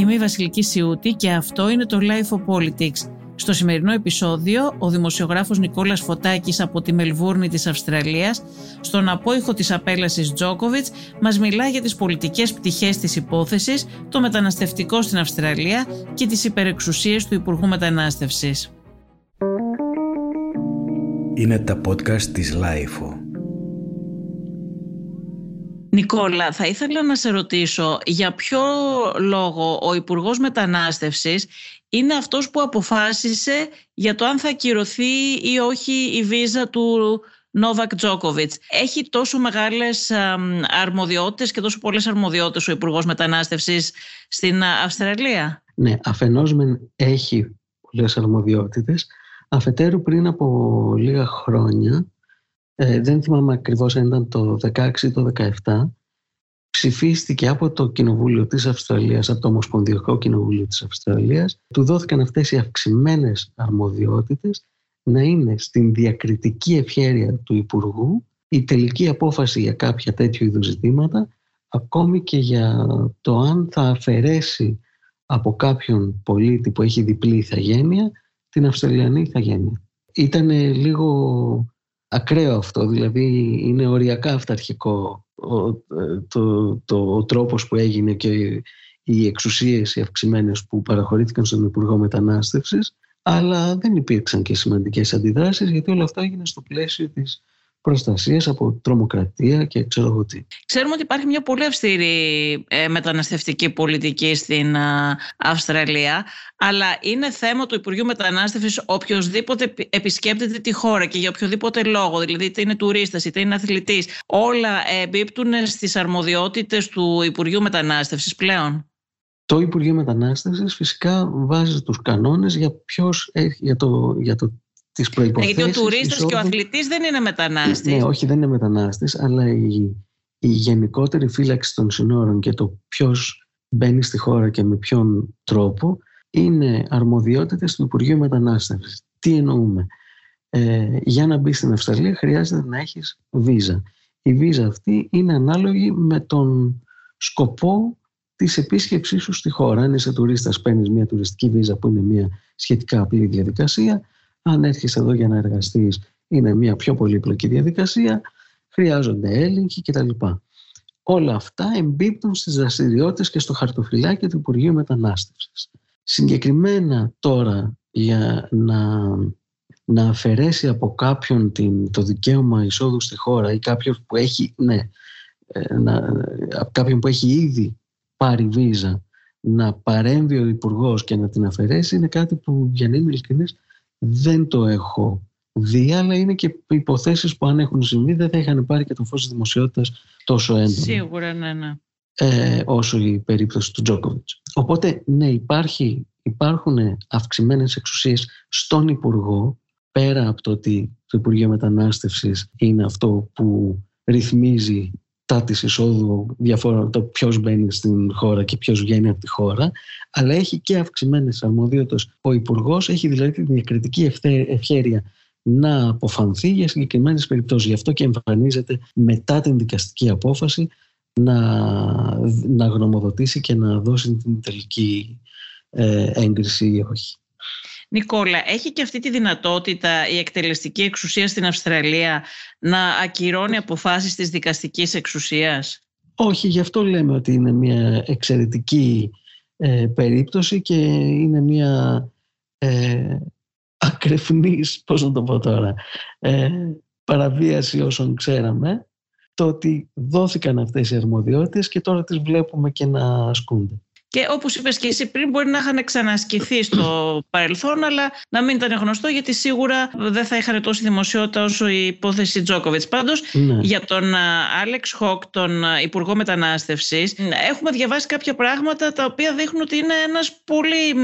Είμαι η Βασιλική Σιούτη και αυτό είναι το Life of Politics. Στο σημερινό επεισόδιο, ο δημοσιογράφος Νικόλας Φωτάκης από τη Μελβούρνη της Αυστραλίας, στον απόϊχο της απέλασης Τζόκοβιτς, μας μιλά για τις πολιτικές πτυχές της υπόθεσης, το μεταναστευτικό στην Αυστραλία και τις υπερεξουσίες του Υπουργού Μετανάστευσης. Είναι τα podcast της Life. Νικόλα, θα ήθελα να σε ρωτήσω για ποιο λόγο ο Υπουργός Μετανάστευσης είναι αυτός που αποφάσισε για το αν θα ακυρωθεί ή όχι η βίζα του Νόβακ Τζόκοβιτς. Έχει τόσο μεγάλες αρμοδιότητες και τόσο πολλές αρμοδιότητες ο Υπουργός Μετανάστευσης στην Αυστραλία; Ναι, αφενός μεν έχει πολλές αρμοδιότητες. Αφετέρου πριν από λίγα χρόνια ε, δεν θυμάμαι ακριβώς αν ήταν το 16 ή το 17, ψηφίστηκε από το Κοινοβούλιο της Αυστραλίας, από το Ομοσπονδιακό Κοινοβούλιο της Αυστραλίας, του δόθηκαν αυτές οι αυξημένες αρμοδιότητες να είναι στην διακριτική ευχέρεια του Υπουργού η τελική απόφαση για κάποια τέτοιου είδους ζητήματα, ακόμη και για το αν θα αφαιρέσει από κάποιον πολίτη που έχει διπλή ηθαγένεια την Αυστραλιανή ηθαγένεια. Ήταν λίγο ακραίο αυτό, δηλαδή είναι οριακά αυταρχικό ο, το, το, ο τρόπος που έγινε και οι εξουσίες οι αυξημένες που παραχωρήθηκαν στον Υπουργό Μετανάστευσης αλλά δεν υπήρξαν και σημαντικές αντιδράσεις γιατί όλο αυτό έγινε στο πλαίσιο της προστασίας από τρομοκρατία και ξέρω εγώ τι. Ξέρουμε ότι υπάρχει μια πολύ αυστηρή ε, μεταναστευτική πολιτική στην Αυστραλία αλλά είναι θέμα του Υπουργείου Μετανάστευσης οποιοδήποτε επισκέπτεται τη χώρα και για οποιοδήποτε λόγο, δηλαδή είτε είναι τουρίστας είτε είναι αθλητής, όλα εμπίπτουν στις αρμοδιότητες του Υπουργείου Μετανάστευσης πλέον. Το Υπουργείο Μετανάστευσης φυσικά βάζει τους κανόνες για, ποιος, για, το, για το τις προϋποθέσεις... Γιατί ο τουρίστας και ο αθλητής δεν είναι μετανάστης. Ναι, όχι δεν είναι μετανάστης, αλλά η, η γενικότερη φύλαξη των συνόρων και το ποιος μπαίνει στη χώρα και με ποιον τρόπο είναι αρμοδιότητες του Υπουργείου Μετανάστευσης. Τι εννοούμε; Ε, για να μπει στην Αυστραλία χρειάζεται να έχεις βίζα. Η βίζα αυτή είναι ανάλογη με τον σκοπό της επίσκεψής σου στη χώρα. Αν είσαι τουρίστας, παίρνεις μια τουριστική βίζα που είναι μια σχετικά απλή διαδικασία. Αν έρχεσαι εδώ για να εργαστείς είναι μια πιο πολύπλοκη διαδικασία, χρειάζονται έλεγχοι κτλ. Όλα αυτά εμπίπτουν στις δραστηριότητες και στο χαρτοφυλάκι του Υπουργείου Μετανάστευσης. Συγκεκριμένα τώρα για να, να αφαιρέσει από κάποιον την, το δικαίωμα εισόδου στη χώρα ή κάποιον που έχει, ναι, ε, να, κάποιον που έχει ήδη πάρει βίζα να παρέμβει ο υπουργός και να την αφαιρέσει είναι κάτι που για να είμαι ειλικρινής δεν το έχω δει, αλλά είναι και υποθέσεις που αν έχουν συμβεί δεν θα είχαν πάρει και το φως της δημοσιότητας τόσο έντονο. Σίγουρα, ναι, ναι. Ε, όσο η περίπτωση του Τζόκοβιτς. Οπότε, ναι, υπάρχει, υπάρχουν αυξημένες εξουσίες στον Υπουργό, πέρα από το ότι το Υπουργείο Μετανάστευσης είναι αυτό που ρυθμίζει τα της εισόδου διαφόρων το ποιος μπαίνει στην χώρα και ποιος βγαίνει από τη χώρα αλλά έχει και αυξημένες αρμοδιότητες ο υπουργός έχει δηλαδή την διακριτική ευχέρεια να αποφανθεί για συγκεκριμένες περιπτώσεις γι' αυτό και εμφανίζεται μετά την δικαστική απόφαση να, να γνωμοδοτήσει και να δώσει την τελική ε, έγκριση ή όχι. Νικόλα, έχει και αυτή τη δυνατότητα η εκτελεστική εξουσία στην Αυστραλία να ακυρώνει αποφάσεις της δικαστικής εξουσίας; Όχι, γι' αυτό λέμε ότι είναι μια εξαιρετική ε, περίπτωση και είναι μια ε, ακρεφνής, πώς να το πω τώρα, ε, παραβίαση όσων ξέραμε, το ότι δόθηκαν αυτές οι αρμοδιότητες και τώρα τις βλέπουμε και να ασκούνται. Και όπως είπες και εσύ πριν, μπορεί να είχαν ξανασκηθεί στο παρελθόν, αλλά να μην ήταν γνωστό, γιατί σίγουρα δεν θα είχαν τόση δημοσιότητα όσο η υπόθεση Τζόκοβιτς. Πάντως, ναι. για τον Άλεξ Χοκ, τον Υπουργό Μετανάστευσης, έχουμε διαβάσει κάποια πράγματα τα οποία δείχνουν ότι είναι ένας πολύ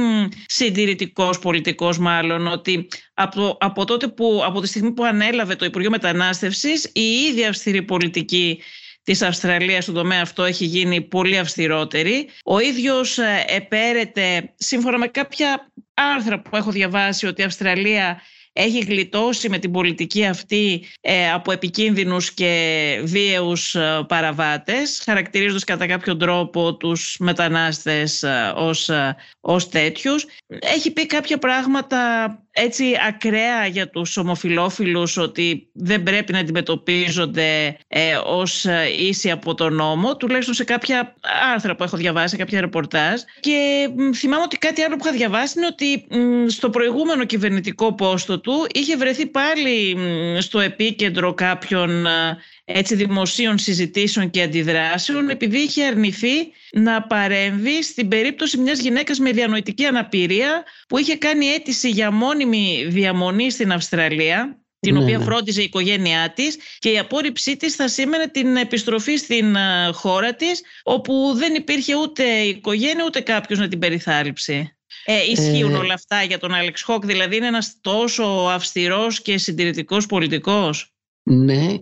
συντηρητικός πολιτικός, μάλλον. Ότι από, από, τότε που, από τη στιγμή που ανέλαβε το Υπουργείο Μετανάστευσης, η ίδια αυστηρή πολιτική της Αυστραλίας στον τομέα αυτό έχει γίνει πολύ αυστηρότερη. Ο ίδιος ε, επέρεται, σύμφωνα με κάποια άρθρα που έχω διαβάσει, ότι η Αυστραλία έχει γλιτώσει με την πολιτική αυτή ε, από επικίνδυνους και βίαιους ε, παραβάτες, χαρακτηρίζοντας κατά κάποιο τρόπο τους μετανάστες ε, ως, ως τέτοιους. Έχει πει κάποια πράγματα έτσι ακραία για τους ομοφιλόφιλους ότι δεν πρέπει να αντιμετωπίζονται ε, ως ίσοι από τον νόμο, τουλάχιστον σε κάποια άρθρα που έχω διαβάσει, κάποια ρεπορτάζ. Και θυμάμαι ότι κάτι άλλο που είχα διαβάσει είναι ότι στο προηγούμενο κυβερνητικό πόστο του είχε βρεθεί πάλι στο επίκεντρο κάποιων έτσι, δημοσίων συζητήσεων και αντιδράσεων επειδή είχε αρνηθεί να παρέμβει στην περίπτωση μιας γυναίκας με διανοητική αναπηρία που είχε κάνει αίτηση για μόνιμη διαμονή στην Αυστραλία την ναι, οποία ναι. φρόντιζε η οικογένειά της και η απόρριψή της θα σήμαινε την επιστροφή στην ε, χώρα της όπου δεν υπήρχε ούτε οικογένεια ούτε κάποιος να την περιθάλψει. Ε, ισχύουν ε, όλα αυτά για τον Άλεξ Χόκ, δηλαδή είναι ένας τόσο αυστηρός και συντηρητικός πολιτικός. Ναι,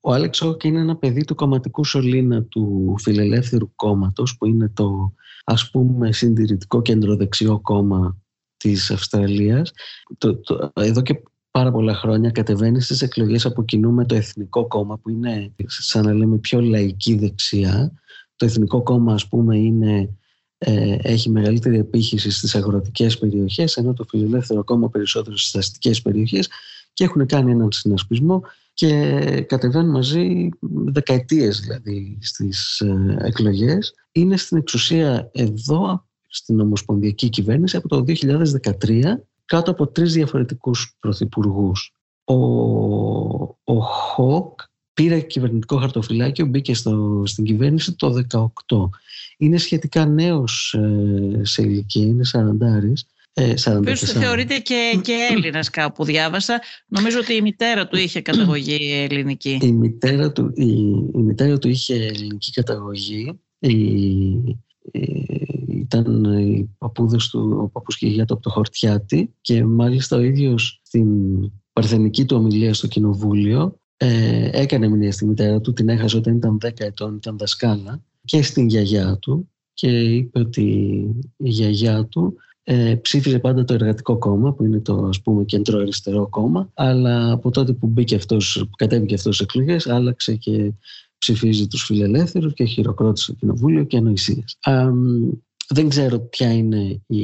ο Άλεξ Χόκ είναι ένα παιδί του κομματικού σωλήνα του Φιλελεύθερου Κόμματος που είναι το ας πούμε συντηρητικό κεντροδεξιό κόμμα της Αυστραλίας. Το, το, εδώ και πάρα πολλά χρόνια κατεβαίνει στις εκλογές από κοινού με το Εθνικό Κόμμα που είναι σαν να λέμε πιο λαϊκή δεξιά. Το Εθνικό Κόμμα ας πούμε είναι, ε, έχει μεγαλύτερη επίχυση στις αγροτικές περιοχές ενώ το Φιλελεύθερο Κόμμα περισσότερο στις αστικές περιοχές και έχουν κάνει έναν συνασπισμό και κατεβαίνουν μαζί δεκαετίες δηλαδή στις ε, εκλογές. Είναι στην εξουσία εδώ στην Ομοσπονδιακή Κυβέρνηση από το 2013 κάτω από τρεις διαφορετικούς πρωθυπουργούς. Ο, ο Χοκ πήρε κυβερνητικό χαρτοφυλάκιο, μπήκε στο, στην κυβέρνηση το 2018. Είναι σχετικά νέος ε, σε ηλικία, είναι 40 ε, θεωρείται και, και Έλληνας κάπου διάβασα. Νομίζω ότι η μητέρα του είχε καταγωγή ελληνική. Η μητέρα του, η, η μητέρα του είχε ελληνική καταγωγή. Η, ήταν οι παππούδες του, ο παππούς και η γιαγιά του από το Χορτιάτη και μάλιστα ο ίδιος στην παρθενική του ομιλία στο κοινοβούλιο ε, έκανε μηνύα στη μητέρα του, την έχασε όταν ήταν 10 ετών, ήταν δασκάλα και στην γιαγιά του και είπε ότι η γιαγιά του ε, ψήφιζε πάντα το Εργατικό Κόμμα, που είναι το ας πούμε κεντρό αριστερό κόμμα, αλλά από τότε που, μπήκε αυτός, που κατέβηκε αυτός στις εκλογές, άλλαξε και ψηφίζει τους φιλελεύθερους και χειροκρότησε το κοινοβούλιο και ανοησίες. δεν ξέρω ποια είναι η,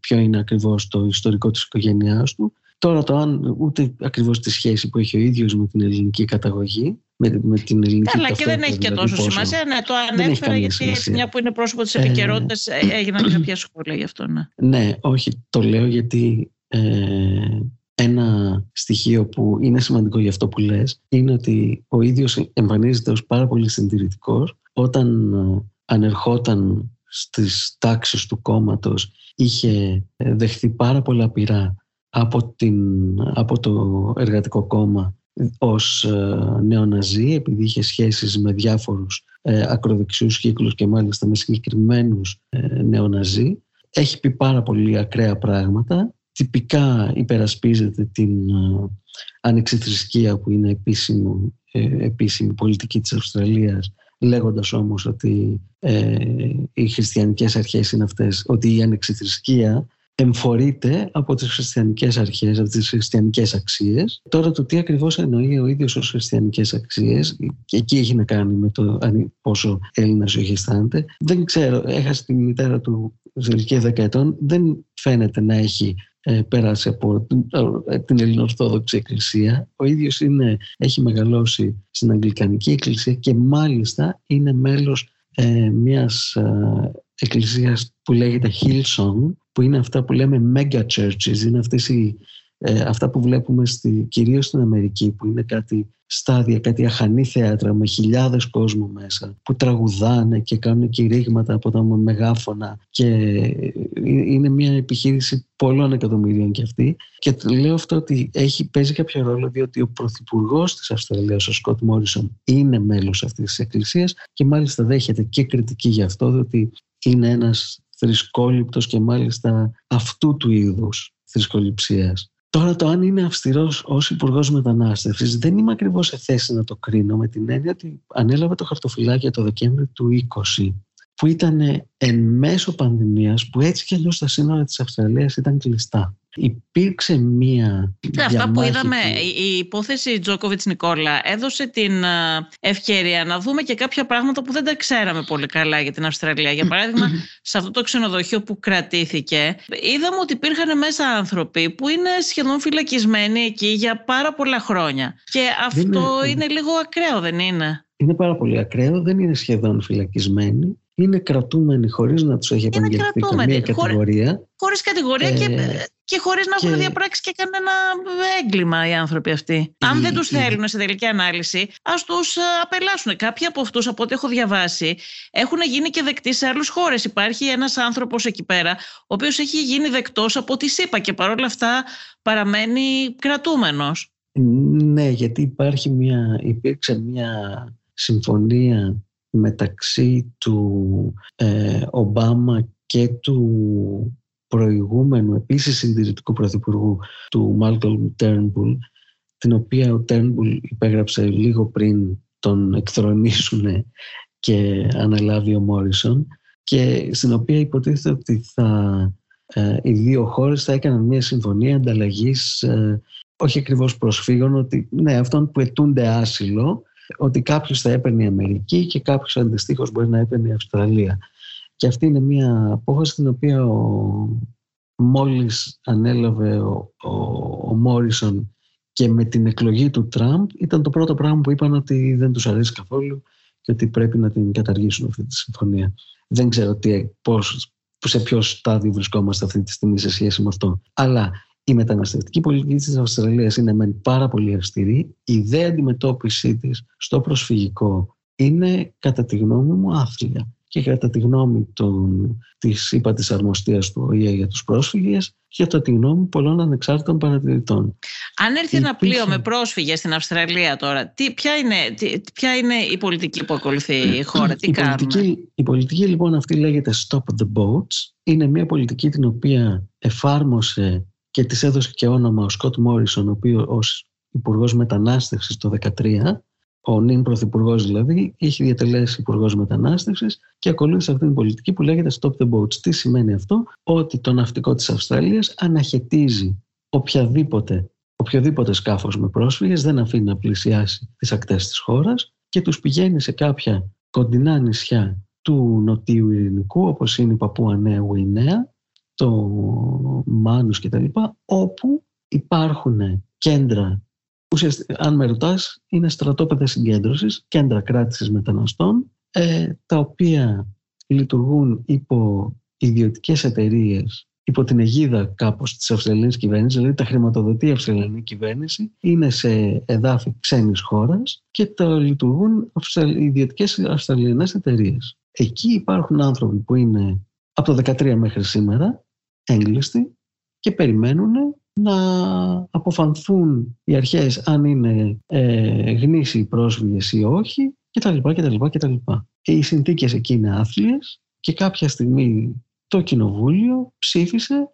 ποιο είναι ακριβώς το ιστορικό της οικογένειάς του. Τώρα το αν ούτε ακριβώς τη σχέση που έχει ο ίδιος με την ελληνική καταγωγή, με, με την ελληνική Καλά και δεν έχει και δηλαδή τόσο σημασία. Ναι, το ανέφερα γιατί έτσι μια που είναι πρόσωπο της επικαιρότητας ε, έγιναν κάποια σχόλια γι' αυτό. Ναι. ναι, όχι, το λέω γιατί ε, ένα στοιχείο που είναι σημαντικό για αυτό που λες είναι ότι ο ίδιος εμφανίζεται ως πάρα πολύ συντηρητικός όταν ε, ανερχόταν στις τάξεις του κόμματος είχε ε, δεχθεί πάρα πολλά πειρά από, την, από το εργατικό κόμμα ως ε, νεοναζί επειδή είχε σχέσεις με διάφορους ε, ακροδεξιούς κύκλους και μάλιστα με συγκεκριμένους ε, νεοναζί. Έχει πει πάρα πολύ ακραία πράγματα. Τυπικά υπερασπίζεται την ε, ανεξιθρησκεία που είναι επίσημο, ε, επίσημη πολιτική της Αυστραλίας λέγοντας όμως ότι ε, οι χριστιανικές αρχές είναι αυτές, ότι η ανεξιθρησκεία εμφορείται από τις χριστιανικές αρχές, από τις χριστιανικές αξίες. Τώρα το τι ακριβώς εννοεί ο ίδιος ως χριστιανικές αξίες, και εκεί έχει να κάνει με το πόσο Έλληνας όχι αισθάνεται. Δεν ξέρω, έχασε τη μητέρα του σε ηλικία 10 ετών, δεν φαίνεται να έχει ε, πέρασε από ε, την Ελληνοορθόδοξη Εκκλησία. Ο ίδιος είναι, έχει μεγαλώσει στην Αγγλικανική Εκκλησία και μάλιστα είναι μέλος ε, μιας ε, εκκλησίας που λέγεται Hillsong που είναι αυτά που λέμε mega churches, είναι αυτές οι, ε, αυτά που βλέπουμε στη, κυρίως στην Αμερική που είναι κάτι στάδια, κάτι αχανή θέατρα με χιλιάδες κόσμο μέσα που τραγουδάνε και κάνουν κηρύγματα από τα μεγάφωνα και είναι μια επιχείρηση πολλών εκατομμυρίων και αυτή. Και λέω αυτό ότι έχει, παίζει κάποιο ρόλο διότι ο Πρωθυπουργός της Αυστραλίας ο Σκοτ Μόρισον είναι μέλος αυτής της εκκλησίας και μάλιστα δέχεται και κριτική γι' αυτό διότι είναι ένας θρησκόληπτος και μάλιστα αυτού του είδους θρησκοληψίας. Τώρα το αν είναι αυστηρός ως υπουργός Μετανάστευσης δεν είμαι ακριβώς σε θέση να το κρίνω με την έννοια ότι ανέλαβε το χαρτοφυλάκιο το Δεκέμβριο του 20 που ήταν εν μέσω πανδημίας που έτσι κι αλλιώς τα σύνορα της Αυστραλίας ήταν κλειστά. υπήρξε μία Αυτά που είδαμε, η υπόθεση Τζόκοβιτς Νικόλα έδωσε την ευκαιρία να δούμε και κάποια πράγματα που δεν τα ξέραμε πολύ καλά για την Αυστραλία. Για παράδειγμα, σε αυτό το ξενοδοχείο που κρατήθηκε, είδαμε ότι υπήρχαν μέσα άνθρωποι που είναι σχεδόν φυλακισμένοι εκεί για πάρα πολλά χρόνια. Και αυτό είναι... είναι λίγο ακραίο, δεν είναι; Είναι πάρα πολύ ακραίο, δεν είναι σχεδόν φυλακισμένοι είναι κρατούμενοι χωρίς να τους έχει επαγγελθεί καμία κατηγορία. Χωρίς κατηγορία και, ε, και χωρίς να έχουν διαπράξει και κανένα έγκλημα οι άνθρωποι αυτοί. Αν δεν τους θέλουν σε τελική ανάλυση, ας τους ε, απελάσουν. Κάποιοι από αυτούς, από ό,τι έχω διαβάσει, έχουν γίνει και δεκτοί σε άλλες χώρες. Υπάρχει ένας άνθρωπος εκεί πέρα, ο οποίος έχει γίνει δεκτός από τη ΣΥΠΑ και παρόλα αυτά παραμένει κρατούμενος. Ναι, γιατί υπάρχει μια, υπήρξε μια συμφωνία μεταξύ του ε, Ομπάμα και του προηγούμενου επίσης συντηρητικού πρωθυπουργού του Μάλκολμ Τέρνμπουλ την οποία ο Τέρνμπουλ υπέγραψε λίγο πριν τον εκθρονήσουν και αναλάβει ο Μόρισον και στην οποία υποτίθεται ότι θα, ε, οι δύο χώρες θα έκαναν μια συμφωνία ανταλλαγής ε, όχι ακριβώς προσφύγων, ότι ναι, αυτών που ετούνται άσυλο ότι κάποιος θα έπαιρνε η Αμερική και κάποιος αντιστοίχως μπορεί να έπαιρνε η Αυστραλία. Και αυτή είναι μια απόφαση την οποία ο, μόλις ανέλαβε ο, ο, ο Μόρισον και με την εκλογή του Τραμπ ήταν το πρώτο πράγμα που είπαν ότι δεν τους αρέσει καθόλου και ότι πρέπει να την καταργήσουν αυτή τη συμφωνία. Δεν ξέρω τι, πώς, σε ποιο στάδιο βρισκόμαστε αυτή τη στιγμή σε σχέση με αυτό. Αλλά η μεταναστευτική πολιτική της Αυστραλίας είναι μεν πάρα πολύ αυστηρή. Η ιδέα αντιμετώπιση της στο προσφυγικό είναι κατά τη γνώμη μου άθλια και κατά τη γνώμη των, της είπα της αρμοστίας του ΟΗΕ για τους πρόσφυγες και κατά τη γνώμη πολλών ανεξάρτητων παρατηρητών. Αν έρθει ένα πλοίο με πρόσφυγες στην Αυστραλία τώρα, τι, ποια, είναι, τι, ποια είναι η πολιτική που ακολουθεί η χώρα, τι η Πολιτική, η πολιτική λοιπόν αυτή λέγεται Stop the Boats. Είναι μια πολιτική την οποία εφάρμοσε και της έδωσε και όνομα ο Σκοτ Μόρισον, ο οποίος ως Υπουργός Μετανάστευσης το 2013, ο νυν Πρωθυπουργός δηλαδή, είχε διατελέσει Υπουργός Μετανάστευσης και ακολούθησε αυτή την πολιτική που λέγεται Stop the Boats. Τι σημαίνει αυτό, ότι το ναυτικό της Αυστραλίας αναχαιτίζει οποιαδήποτε, οποιοδήποτε σκάφος με πρόσφυγες, δεν αφήνει να πλησιάσει τις ακτές της χώρας και τους πηγαίνει σε κάποια κοντινά νησιά του Νοτίου Ειρηνικού, όπως είναι η Παππούα Νέα Γουινέα, το Μάνους και τα λοιπά, όπου υπάρχουν κέντρα αν με ρωτάς, είναι στρατόπεδα συγκέντρωσης, κέντρα κράτησης μεταναστών, ε, τα οποία λειτουργούν υπό ιδιωτικές εταιρείες υπό την αιγίδα κάπως της Αυστραλινής κυβέρνησης, δηλαδή τα χρηματοδοτεί η Αυστραλινή κυβέρνηση, είναι σε εδάφη ξένης χώρας και τα λειτουργούν ιδιωτικές Αυστραλινές εταιρείες. Εκεί υπάρχουν άνθρωποι που είναι από το 2013 μέχρι σήμερα έγκλειστοι και περιμένουν να αποφανθούν οι αρχές αν είναι ε, γνήσιοι πρόσφυγες ή όχι κτλ. κτλ, κτλ. Οι συνθήκες εκεί είναι άθλιες και κάποια στιγμή το Κοινοβούλιο ψήφισε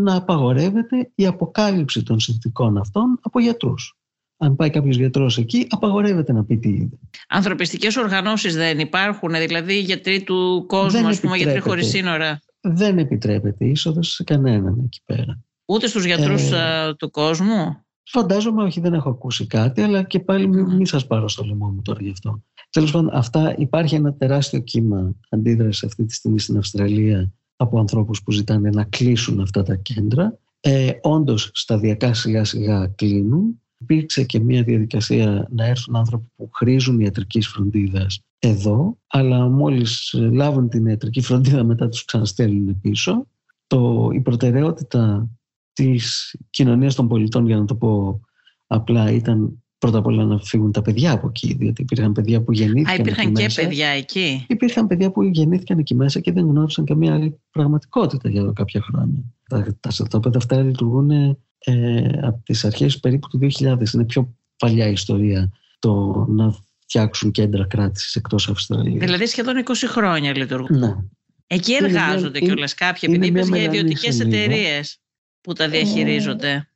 να απαγορεύεται η αποκάλυψη των συνθήκων αυτών από γιατρούς. Αν πάει κάποιος γιατρός εκεί, απαγορεύεται να πει τι είδε. Ανθρωπιστικές οργανώσεις δεν υπάρχουν, δηλαδή γιατροί του κόσμου, ας πούμε, γιατροί χωρίς σύνορα. Δεν επιτρέπεται είσοδος σε κανέναν εκεί πέρα. Ούτε στους γιατρούς ε, του κόσμου; Φαντάζομαι, όχι, δεν έχω ακούσει κάτι, αλλά και πάλι μην, μην σας πάρω στο λαιμό μου τώρα γι' αυτό. Τέλος πάντων, αυτά, υπάρχει ένα τεράστιο κύμα αντίδρασης αυτή τη στιγμή στην Αυστραλία από ανθρώπους που ζητάνε να κλείσουν αυτά τα κέντρα. Ε, όντως, σταδιακά σιγά σιγά κλείνουν. Υπήρξε και μια διαδικασία να έρθουν άνθρωποι που χρήζουν ιατρικής φροντίδας εδώ, αλλά μόλις λάβουν την ιατρική φροντίδα μετά τους ξαναστέλνουν πίσω. Το, η προτεραιότητα της κοινωνίας των πολιτών, για να το πω απλά, ήταν πρώτα απ' όλα να φύγουν τα παιδιά από εκεί, διότι υπήρχαν παιδιά που γεννήθηκαν Α, υπήρχαν εκεί και μέσα. παιδιά εκεί; Υπήρχαν παιδιά που γεννήθηκαν εκεί μέσα και δεν γνώρισαν καμία άλλη πραγματικότητα για κάποια χρόνια. Τα, τα στρατόπεδα αυτά λειτουργούν ε, από τις αρχές περίπου του 2000. Είναι πιο παλιά ιστορία το να φτιάξουν κέντρα κράτησης εκτός Αυστραλίας. Δηλαδή σχεδόν 20 χρόνια λειτουργούν. Ναι. Εκεί εργάζονται κιόλας κάποιοι, επειδή είπες για ιδιωτικές εταιρείες που τα διαχειρίζονται. Ε,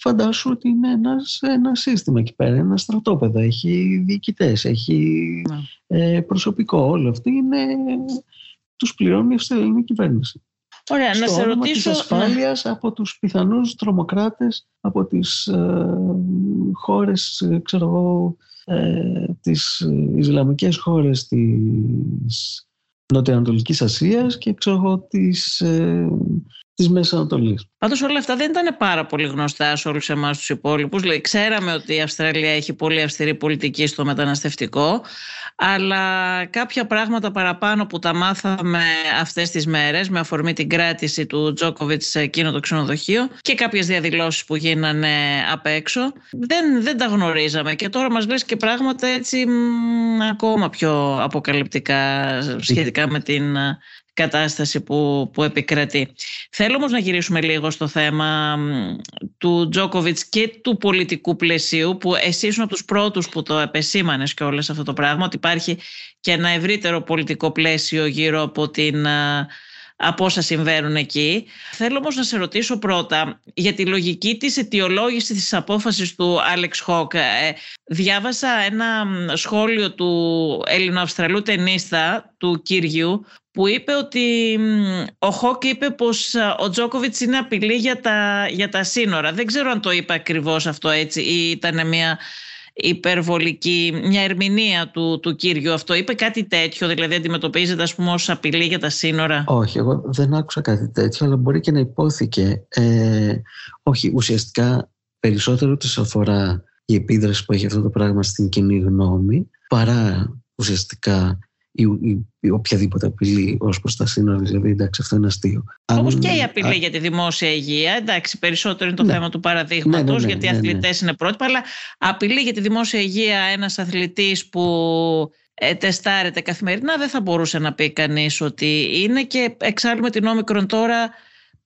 φαντάσου ότι είναι ένας, ένα σύστημα εκεί πέρα, ένα στρατόπεδο, έχει διοικητές, έχει ναι. ε, προσωπικό. Όλο αυτό είναι, τους πληρώνει η Αυστραλική κυβέρνηση. Ωραία, στο να σε όνομα ρωτήσω... της ασφάλειας από τους πιθανούς τρομοκράτες από τις ε, χώρες, ε, ξέρω εγώ, ε, τις Ισλαμικές χώρες της Νοτιοανατολικής Ασίας και ξέρω εγώ της, ε, της Μέσης Ανατολής. Πάντως όλα αυτά δεν ήταν πάρα πολύ γνωστά σε όλους εμάς τους υπόλοιπους. Δηλαδή, ξέραμε ότι η Αυστραλία έχει πολύ αυστηρή πολιτική στο μεταναστευτικό, αλλά κάποια πράγματα παραπάνω που τα μάθαμε αυτές τις μέρες με αφορμή την κράτηση του Τζόκοβιτς σε εκείνο το ξενοδοχείο και κάποιες διαδηλώσεις που γίνανε απ' έξω, δεν, δεν τα γνωρίζαμε και τώρα μας λες και πράγματα έτσι μ, ακόμα πιο αποκαλυπτικά σχετικά με την κατάσταση που, που επικρατεί. Θέλω όμως να γυρίσουμε λίγο στο θέμα του Τζόκοβιτς και του πολιτικού πλαισίου που εσύ ήσουν από τους πρώτους που το επεσήμανες και όλες αυτό το πράγμα ότι υπάρχει και ένα ευρύτερο πολιτικό πλαίσιο γύρω από την από όσα συμβαίνουν εκεί. Θέλω όμως να σε ρωτήσω πρώτα για τη λογική της αιτιολόγησης της απόφασης του Άλεξ Χόκ. Ε, διάβασα ένα σχόλιο του Ελληνοαυστραλού ταινίστα του Κύριου που είπε ότι ο Χόκ είπε πως ο Τζόκοβιτς είναι απειλή για τα, για τα σύνορα. Δεν ξέρω αν το είπε ακριβώς αυτό έτσι ή ήταν μια υπερβολική, μια ερμηνεία του, του Κύριου αυτό. Είπε κάτι τέτοιο, δηλαδή αντιμετωπίζεται ας πούμε ως απειλή για τα σύνορα. Όχι, εγώ δεν άκουσα κάτι τέτοιο, αλλά μπορεί και να υπόθηκε. Ε, όχι, ουσιαστικά περισσότερο της αφορά η επίδραση που έχει αυτό το πράγμα στην κοινή γνώμη παρά ουσιαστικά ή, ή, ή οποιαδήποτε απειλή ως προς τα σύνορα, δηλαδή εντάξει, αυτό είναι αστείο. Όπως και η απειλή α... για τη δημόσια υγεία. Εντάξει, περισσότερο είναι το ναι. θέμα του παραδείγματο, ναι, ναι, ναι, γιατί οι ναι, ναι. αθλητές είναι πρότυπα, αλλά απειλή για τη δημόσια υγεία ένας αθλητής που ε, τεστάρεται καθημερινά δεν θα μπορούσε να πει κανείς ότι είναι και εξάλλου με την όμικρον τώρα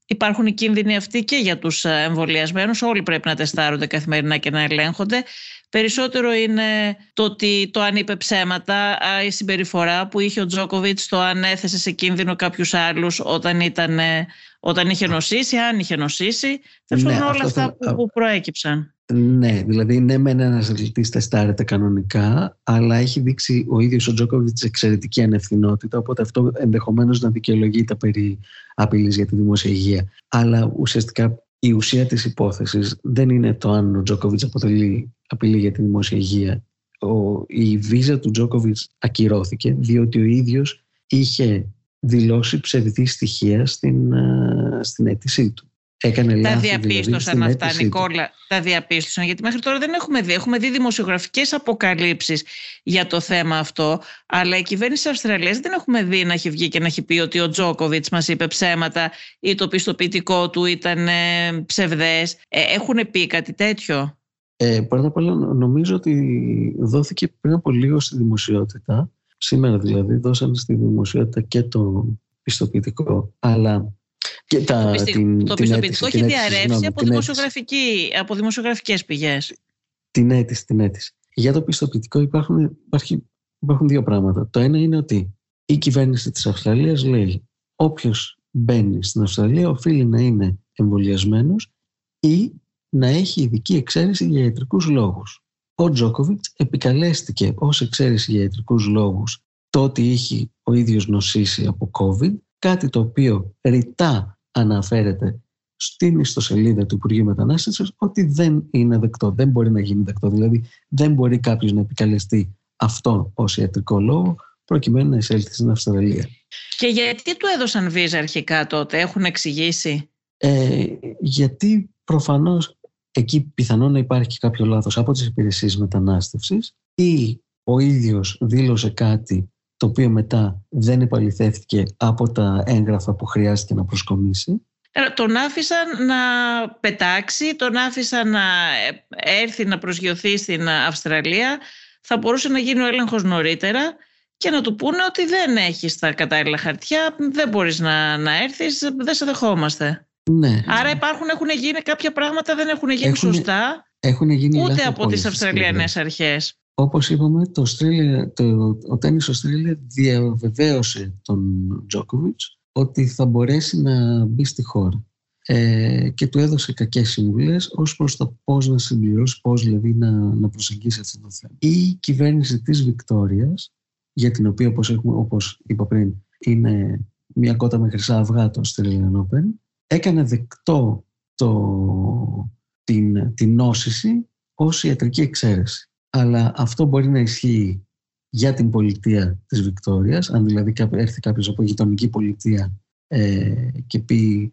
υπάρχουν οι κίνδυνοι αυτοί και για τους ε, εμβολιασμένους. Όλοι πρέπει να τεστάρονται καθημερινά και να ελέγχονται. Περισσότερο είναι το ότι το αν είπε ψέματα, η συμπεριφορά που είχε ο Τζόκοβιτς, το αν έθεσε σε κίνδυνο κάποιους άλλους όταν, ήταν, όταν είχε νοσήσει, αν είχε νοσήσει. Ναι, όλα αυτά που, που προέκυψαν. Ναι, δηλαδή ναι μεν ένας αθλητής τεστάρεται κανονικά αλλά έχει δείξει ο ίδιος ο Τζόκοβιτς εξαιρετική ανευθυνότητα οπότε αυτό ενδεχομένως να δικαιολογεί τα περί απειλής για τη δημόσια υγεία αλλά ουσιαστικά η ουσία της υπόθεσης δεν είναι το αν ο Τζόκοβιτς αποτελεί απειλή για τη δημόσια υγεία. Ο, η βίζα του Τζόκοβιτς ακυρώθηκε διότι ο ίδιος είχε δηλώσει ψευδή στοιχεία στην, στην αίτησή του. Έκανε τα λάθη, δηλαδή, διαπίστωσαν δηλαδή, αυτά, Νικόλα. Τα διαπίστωσαν, γιατί μέχρι τώρα δεν έχουμε δει. Έχουμε δει δημοσιογραφικές αποκαλύψεις για το θέμα αυτό. Αλλά η κυβέρνηση της Αυστραλίας δεν έχουμε δει να έχει βγει και να έχει πει ότι ο Τζόκοβιτς μας είπε ψέματα ή το πιστοποιητικό του ήταν ε, ψευδές. Ε, έχουν πει κάτι τέτοιο; Ε, πρώτα απ' όλα νομίζω ότι δόθηκε πριν από λίγο στη δημοσιότητα. Σήμερα δηλαδή δώσανε στη δημοσιότητα και το πιστοποιητικό. Αλλά και τα, το, πιστι... την, το πιστοποιητικό έχει διαρρεύσει από, δημοσιογραφική, από δημοσιογραφικές πηγές. Την αίτηση, την αίτηση. Για το πιστοποιητικό υπάρχουν, υπάρχει, υπάρχουν δύο πράγματα. Το ένα είναι ότι η κυβέρνηση της Αυστραλίας λέει όποιος μπαίνει στην Αυστραλία οφείλει να είναι εμβολιασμένος ή να έχει ειδική εξαίρεση για ιατρικούς λόγους. Ο Τζόκοβιτς επικαλέστηκε ως εξαίρεση για ιατρικούς λόγους το ότι είχε ο ίδιος νοσήσει από COVID, κάτι το οποίο ρητά αναφέρεται στην ιστοσελίδα του Υπουργείου Μετανάστευσης ότι δεν είναι δεκτό, δεν μπορεί να γίνει δεκτό. Δηλαδή, δεν μπορεί κάποιος να επικαλεστεί αυτό ως ιατρικό λόγο προκειμένου να εισέλθει στην Αυστραλία. Και γιατί του έδωσαν βίζα αρχικά τότε, έχουν εξηγήσει; Ε, γιατί προφανώς εκεί πιθανόν να υπάρχει και κάποιο λάθος από τις υπηρεσίες μετανάστευσης ή ο ίδιος δήλωσε κάτι το οποίο μετά δεν επαληθεύτηκε από τα έγγραφα που χρειάστηκε να προσκομίσει. Ε, τον άφησαν να πετάξει, τον άφησαν να έρθει να προσγειωθεί στην Αυστραλία. Θα μπορούσε να γίνει ο έλεγχος νωρίτερα και να του πούνε ότι δεν έχεις τα κατάλληλα χαρτιά, δεν μπορείς να, να έρθεις, δεν σε δεχόμαστε. Ναι. Άρα υπάρχουν, έχουν γίνει κάποια πράγματα, δεν έχουν γίνει έχουν, σωστά έχουν γίνει ούτε από τις Αυστραλιανές αρχές. Όπως είπαμε, το, Australia, το, ο Τένις Αυστραλία διαβεβαίωσε τον Τζόκοβιτς ότι θα μπορέσει να μπει στη χώρα. Ε, και του έδωσε κακές συμβουλές ως προς το πώς να συμπληρώσει, πώς δηλαδή να, να προσεγγίσει αυτό το θέμα. Η κυβέρνηση της Βικτόριας, για την οποία όπως, έχουμε, όπως είπα πριν είναι μια κότα με χρυσά αυγά το Australian Open. Έκανε δεκτό το, την, την νόσηση ως ιατρική εξαίρεση. Αλλά αυτό μπορεί να ισχύει για την πολιτεία της Βικτόριας, αν δηλαδή έρθει κάποιος από γειτονική πολιτεία ε, και πει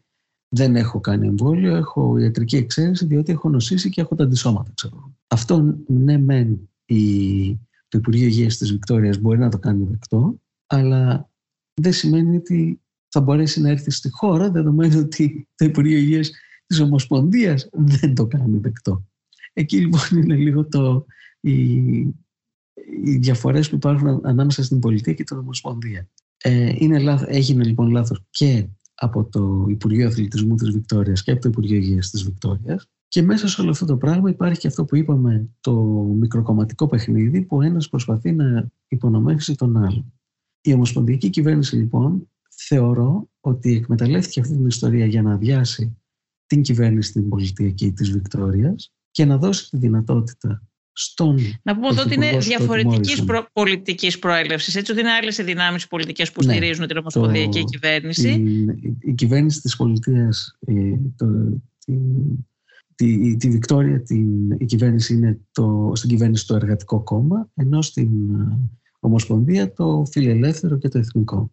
δεν έχω κάνει εμβόλιο, έχω ιατρική εξαίρεση διότι έχω νοσήσει και έχω τα αντισώματα. Ξέρω. Αυτό ναι μεν η, το Υπουργείο Υγείας της Βικτόριας μπορεί να το κάνει δεκτό, αλλά δεν σημαίνει ότι θα μπορέσει να έρθει στη χώρα δεδομένου ότι το Υπουργείο Υγείας της Ομοσπονδίας δεν το κάνει δεκτό. Εκεί λοιπόν είναι λίγο το, οι, οι διαφορές που υπάρχουν ανάμεσα στην πολιτεία και την Ομοσπονδία. Ε, είναι έγινε λοιπόν λάθος και από το Υπουργείο Αθλητισμού της Βικτόριας και από το Υπουργείο Υγείας της Βικτόριας και μέσα σε όλο αυτό το πράγμα υπάρχει και αυτό που είπαμε το μικροκομματικό παιχνίδι που ο ένας προσπαθεί να υπονομεύσει τον άλλον. Η Ομοσπονδιακή Κυβέρνηση λοιπόν θεωρώ ότι εκμεταλλεύτηκε αυτή την ιστορία για να αδειάσει την κυβέρνηση την πολιτική της Βικτόριας και να δώσει τη δυνατότητα στον Να πούμε ότι είναι διαφορετικής προ... πολιτικής προέλευσης. Έτσι, ότι είναι άλλες οι δυνάμεις πολιτικές που ναι, στηρίζουν την Ομοσπονδιακή το... κυβέρνηση. Η, η κυβέρνηση της πολιτείας, ε, τη, τη Βικτόρια, την, η κυβέρνηση είναι το, στην κυβέρνηση το Εργατικό Κόμμα, ενώ στην ε, Ομοσπονδία το Φιλελεύθερο και το Εθνικό.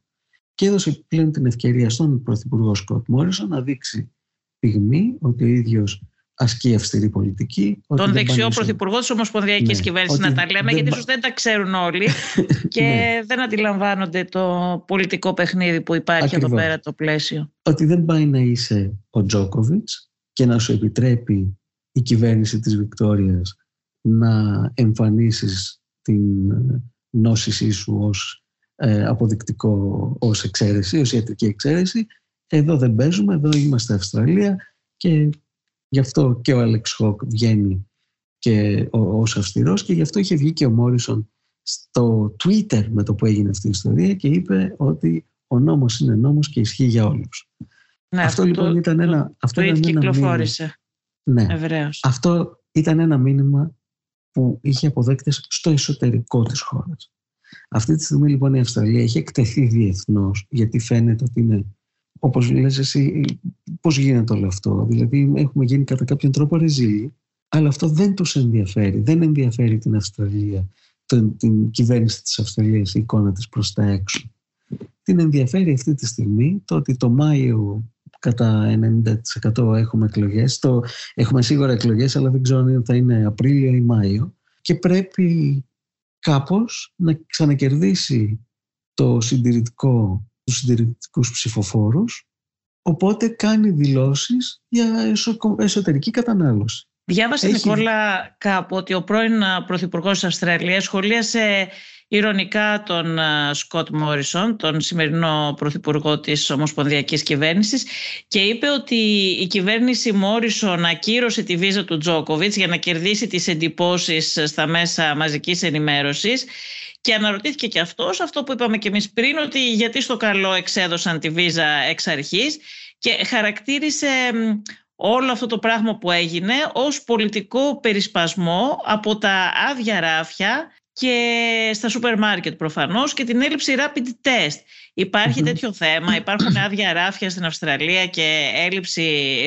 Και έδωσε πλέον την ευκαιρία στον Πρωθυπουργό Σκοτ Μόρισον να δείξει πυγμή ότι ο ίδιος ασκεί αυστηρή πολιτική. Τον δεξιό πρωθυπουργό της Ομοσπονδιακής ναι, Κυβέρνησης να τα λέμε, γιατί ίσω δεν τα ξέρουν όλοι και ναι. δεν αντιλαμβάνονται το πολιτικό παιχνίδι που υπάρχει Ακριβώς. εδώ πέρα το πλαίσιο. Ότι δεν πάει να είσαι ο Τζόκοβιτς και να σου επιτρέπει η κυβέρνηση της Βικτόριας να εμφανίσεις την νόσησή σου ως ε, αποδεικτικό, ως εξαίρεση, ως ιατρική εξαίρεση. Εδώ δεν παίζουμε, εδώ είμαστε Αυστραλία και Γι' αυτό και ο Άλεξ Χοκ βγαίνει και ως αυστηρός και γι' αυτό είχε βγει και ο Μόρισον στο Twitter με το που έγινε αυτή η ιστορία και είπε ότι ο νόμος είναι νόμος και ισχύει για όλους. Ναι, αυτό, λοιπόν ήταν ένα, το, αυτό ήταν κυκλοφόρησε. Ένα μήνυμα. Ναι, αυτό ήταν ένα μήνυμα που είχε αποδέκτες στο εσωτερικό της χώρας. Αυτή τη στιγμή λοιπόν η Αυστραλία έχει εκτεθεί διεθνώς γιατί φαίνεται ότι είναι όπως λες εσύ, πώς γίνεται όλο αυτό. Δηλαδή έχουμε γίνει κατά κάποιον τρόπο ρεζίλοι, αλλά αυτό δεν τους ενδιαφέρει. Δεν ενδιαφέρει την Αυστραλία, την, την κυβέρνηση της Αυστραλίας, η εικόνα της προς τα έξω. Την ενδιαφέρει αυτή τη στιγμή το ότι το Μάιο κατά 90% έχουμε εκλογές. Το, έχουμε σίγουρα εκλογές, αλλά δεν ξέρω αν θα είναι Απρίλιο ή Μάιο. Και πρέπει κάπως να ξανακερδίσει το συντηρητικό τους συντηρητικούς ψηφοφόρους, οπότε κάνει δηλώσεις για εσωτερική κατανάλωση. Διάβασες, Έχει... Νικόλα, κάπου ότι ο πρώην Πρωθυπουργός της Αυστραλίας σχολίασε ηρωνικά τον Σκοτ Μόρισον, τον σημερινό Πρωθυπουργό της Ομοσπονδιακής Κυβέρνησης και είπε ότι η κυβέρνηση Μόρισον ακύρωσε τη βίζα του Τζόκοβιτς για να κερδίσει τις εντυπώσεις στα μέσα μαζικής ενημέρωσης και αναρωτήθηκε και αυτός αυτό που είπαμε και εμείς πριν ότι γιατί στο καλό εξέδωσαν τη βίζα εξ αρχής και χαρακτήρισε όλο αυτό το πράγμα που έγινε ως πολιτικό περισπασμό από τα άδεια ράφια και στα σούπερ μάρκετ προφανώς και την έλλειψη rapid test. υπαρχει τέτοιο θέμα, υπάρχουν άδεια ράφια στην Αυστραλία και έλλειψη